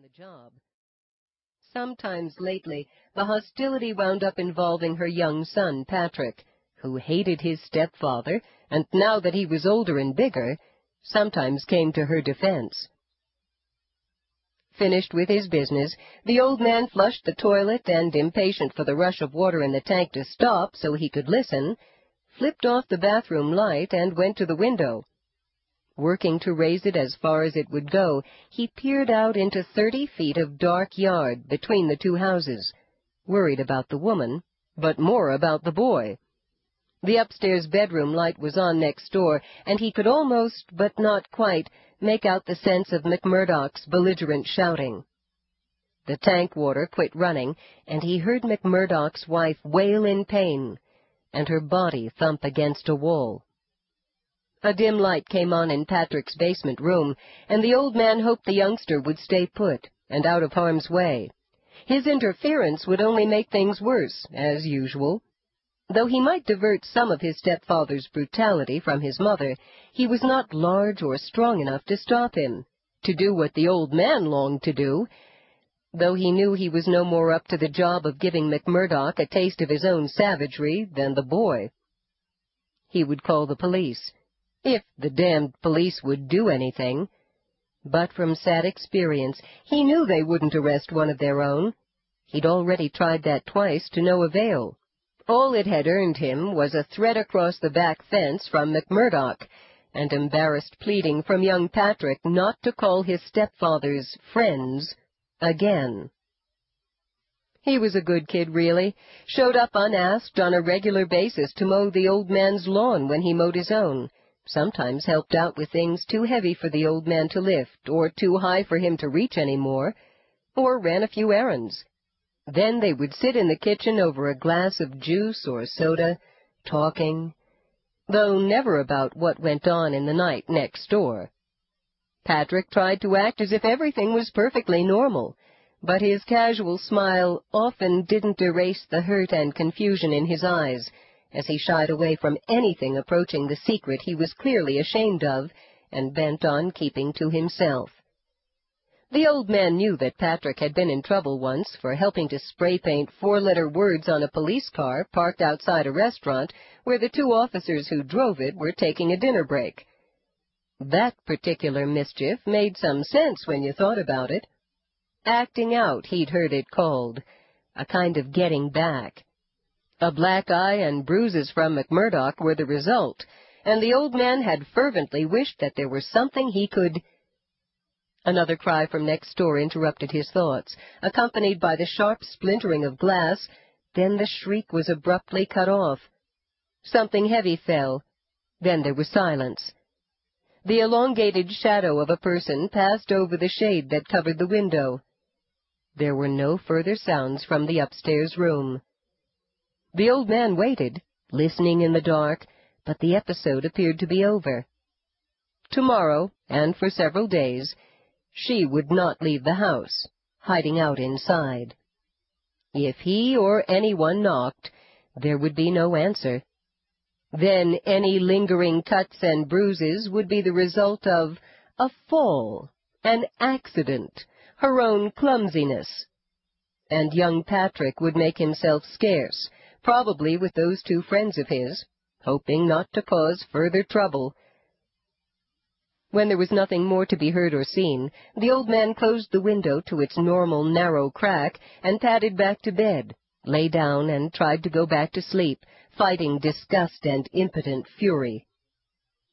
on the job. Sometimes lately, the hostility wound up involving her young son, Patrick, who hated his stepfather, and now that he was older and bigger, sometimes came to her defense. Finished with his business, the old man flushed the toilet and, impatient for the rush of water in the tank to stop so he could listen, flipped off the bathroom light and went to the window. Working to raise it as far as it would go, he peered out into thirty feet of dark yard between the two houses, worried about the woman, but more about the boy. The upstairs bedroom light was on next door, and he could almost, but not quite, make out the sense of McMurdock's belligerent shouting. The tank water quit running, and he heard McMurdock's wife wail in pain, and her body thump against a wall. A dim light came on in Patrick's basement room, and the old man hoped the youngster would stay put and out of harm's way. His interference would only make things worse, as usual. Though he might divert some of his stepfather's brutality from his mother, he was not large or strong enough to stop him, to do what the old man longed to do, though he knew he was no more up to the job of giving McMurdock a taste of his own savagery than the boy. He would call the police if the damned police would do anything. But from sad experience, he knew they wouldn't arrest one of their own. He'd already tried that twice to no avail. All it had earned him was a threat across the back fence from McMurdock, and embarrassed pleading from young Patrick not to call his stepfather's friends again. He was a good kid, really. Showed up unasked on a regular basis to mow the old man's lawn when he mowed his own sometimes helped out with things too heavy for the old man to lift, or too high for him to reach any more, or ran a few errands. Then they would sit in the kitchen over a glass of juice or soda, talking, though never about what went on in the night next door. Patrick tried to act as if everything was perfectly normal, but his casual smile often didn't erase the hurt and confusion in his eyes, as he shied away from anything approaching the secret he was clearly ashamed of and bent on keeping to himself. The old man knew that Patrick had been in trouble once for helping to spray paint four-letter words on a police car parked outside a restaurant where the two officers who drove it were taking a dinner break. That particular mischief made some sense when you thought about it. Acting out, he'd heard it called, a kind of getting back. A black eye and bruises from McMurdoch were the result, and the old man had fervently wished that there were something he could... Another cry from next door interrupted his thoughts, accompanied by the sharp splintering of glass, then the shriek was abruptly cut off. Something heavy fell. Then there was silence. The elongated shadow of a person passed over the shade that covered the window. There were no further sounds from the upstairs room. The old man waited, listening in the dark, but the episode appeared to be over. Tomorrow, and for several days, she would not leave the house, hiding out inside. If he or anyone knocked, there would be no answer. Then any lingering cuts and bruises would be the result of a fall, an accident, her own clumsiness. And young Patrick would make himself scarce, probably with those two friends of his, hoping not to cause further trouble. When there was nothing more to be heard or seen, the old man closed the window to its normal narrow crack and padded back to bed, lay down and tried to go back to sleep, fighting disgust and impotent fury.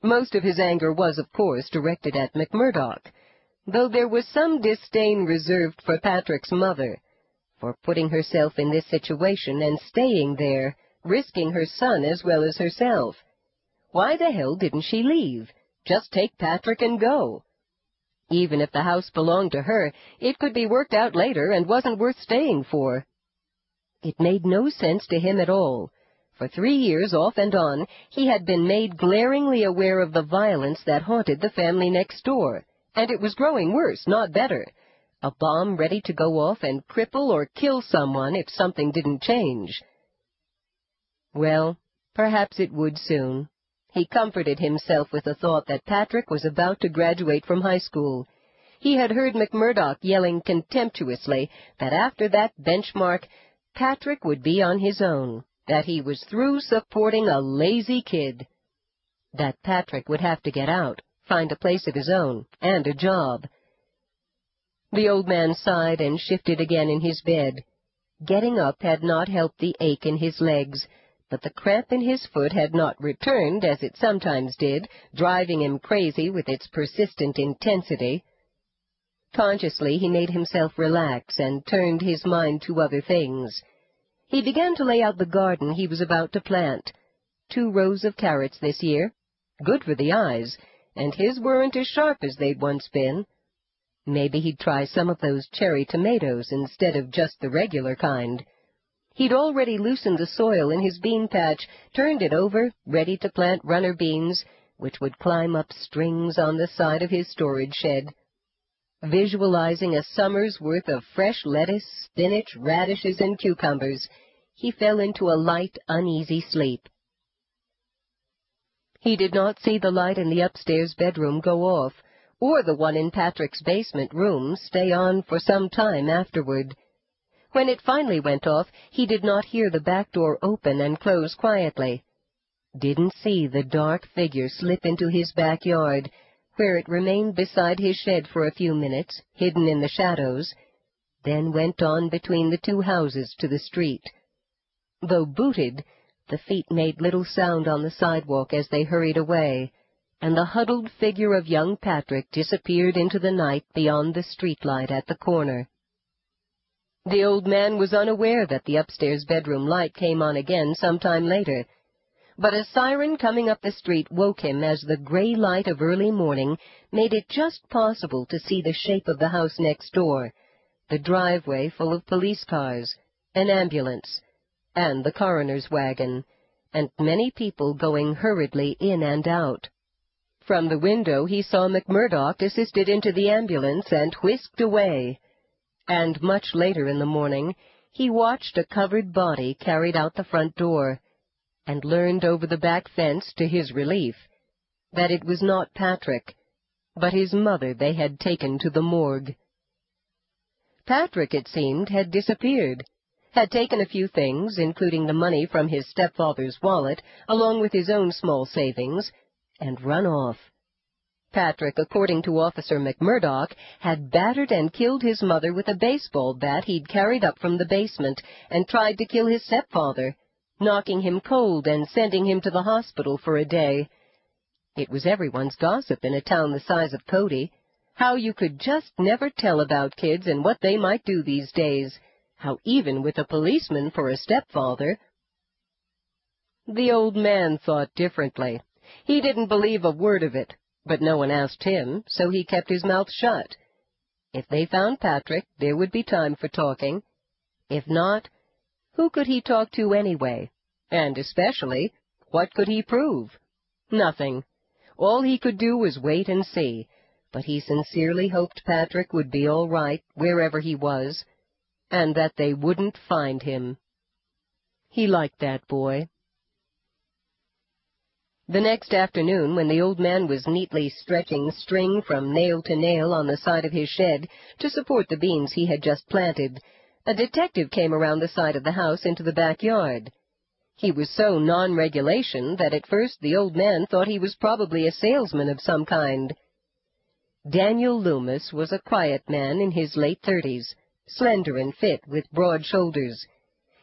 Most of his anger was, of course, directed at McMurdock, though there was some disdain reserved for Patrick's mother, for putting herself in this situation and staying there, risking her son as well as herself. Why the hell didn't she leave? Just take Patrick and go. Even if the house belonged to her, it could be worked out later and wasn't worth staying for. It made no sense to him at all. For three years, off and on, he had been made glaringly aware of the violence that haunted the family next door, and it was growing worse, not better a bomb ready to go off and cripple or kill someone if something didn't change. Well, perhaps it would soon. He comforted himself with the thought that Patrick was about to graduate from high school. He had heard McMurdoch yelling contemptuously that after that benchmark, Patrick would be on his own, that he was through supporting a lazy kid. That Patrick would have to get out, find a place of his own, and a job. The old man sighed and shifted again in his bed. Getting up had not helped the ache in his legs, but the cramp in his foot had not returned, as it sometimes did, driving him crazy with its persistent intensity. Consciously he made himself relax and turned his mind to other things. He began to lay out the garden he was about to plant. Two rows of carrots this year. Good for the eyes, and his weren't as sharp as they'd once been. Maybe he'd try some of those cherry tomatoes instead of just the regular kind. He'd already loosened the soil in his bean patch, turned it over, ready to plant runner beans, which would climb up strings on the side of his storage shed. Visualizing a summer's worth of fresh lettuce, spinach, radishes, and cucumbers, he fell into a light, uneasy sleep. He did not see the light in the upstairs bedroom go off, or the one in Patrick's basement room stay on for some time afterward. When it finally went off, he did not hear the back door open and close quietly. Didn't see the dark figure slip into his backyard, where it remained beside his shed for a few minutes, hidden in the shadows, then went on between the two houses to the street. Though booted, the feet made little sound on the sidewalk as they hurried away, and the huddled figure of young Patrick disappeared into the night beyond the streetlight at the corner. The old man was unaware that the upstairs bedroom light came on again some time later, but a siren coming up the street woke him as the gray light of early morning made it just possible to see the shape of the house next door, the driveway full of police cars, an ambulance, and the coroner's wagon, and many people going hurriedly in and out. From the window he saw McMurdoch assisted into the ambulance and whisked away, and much later in the morning he watched a covered body carried out the front door, and learned over the back fence, to his relief, that it was not Patrick, but his mother they had taken to the morgue. Patrick, it seemed, had disappeared, had taken a few things, including the money from his stepfather's wallet, along with his own small savings, and run off. Patrick, according to Officer McMurdoch, had battered and killed his mother with a baseball bat he'd carried up from the basement, and tried to kill his stepfather, knocking him cold and sending him to the hospital for a day. It was everyone's gossip in a town the size of Cody, how you could just never tell about kids and what they might do these days, how even with a policeman for a stepfather. The old man thought differently. He didn't believe a word of it, but no one asked him, so he kept his mouth shut. If they found Patrick, there would be time for talking. If not, who could he talk to anyway? And especially, what could he prove? Nothing. All he could do was wait and see, but he sincerely hoped Patrick would be all right wherever he was, and that they wouldn't find him. He liked that boy. The next afternoon, when the old man was neatly stretching string from nail to nail on the side of his shed to support the beans he had just planted, a detective came around the side of the house into the backyard. He was so non-regulation that at first the old man thought he was probably a salesman of some kind. Daniel Loomis was a quiet man in his late thirties, slender and fit, with broad shoulders.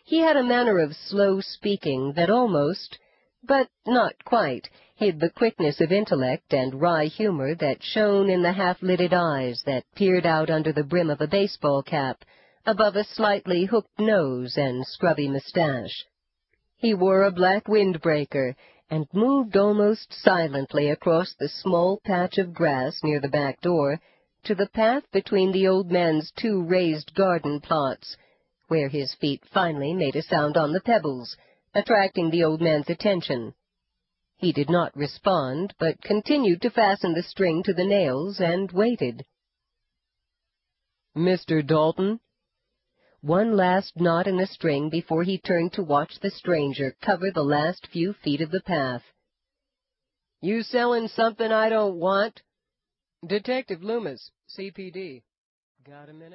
He had a manner of slow speaking that almost, but not quite, hid the quickness of intellect and wry humor that shone in the half-lidded eyes that peered out under the brim of a baseball cap, above a slightly hooked nose and scrubby mustache. He wore a black windbreaker and moved almost silently across the small patch of grass near the back door to the path between the old man's two raised garden plots, where his feet finally made a sound on the pebbles, attracting the old man's attention. He did not respond, but continued to fasten the string to the nails and waited. Mr. Dalton, one last knot in the string before he turned to watch the stranger cover the last few feet of the path. You selling something I don't want? Detective Loomis, CPD. Got a minute?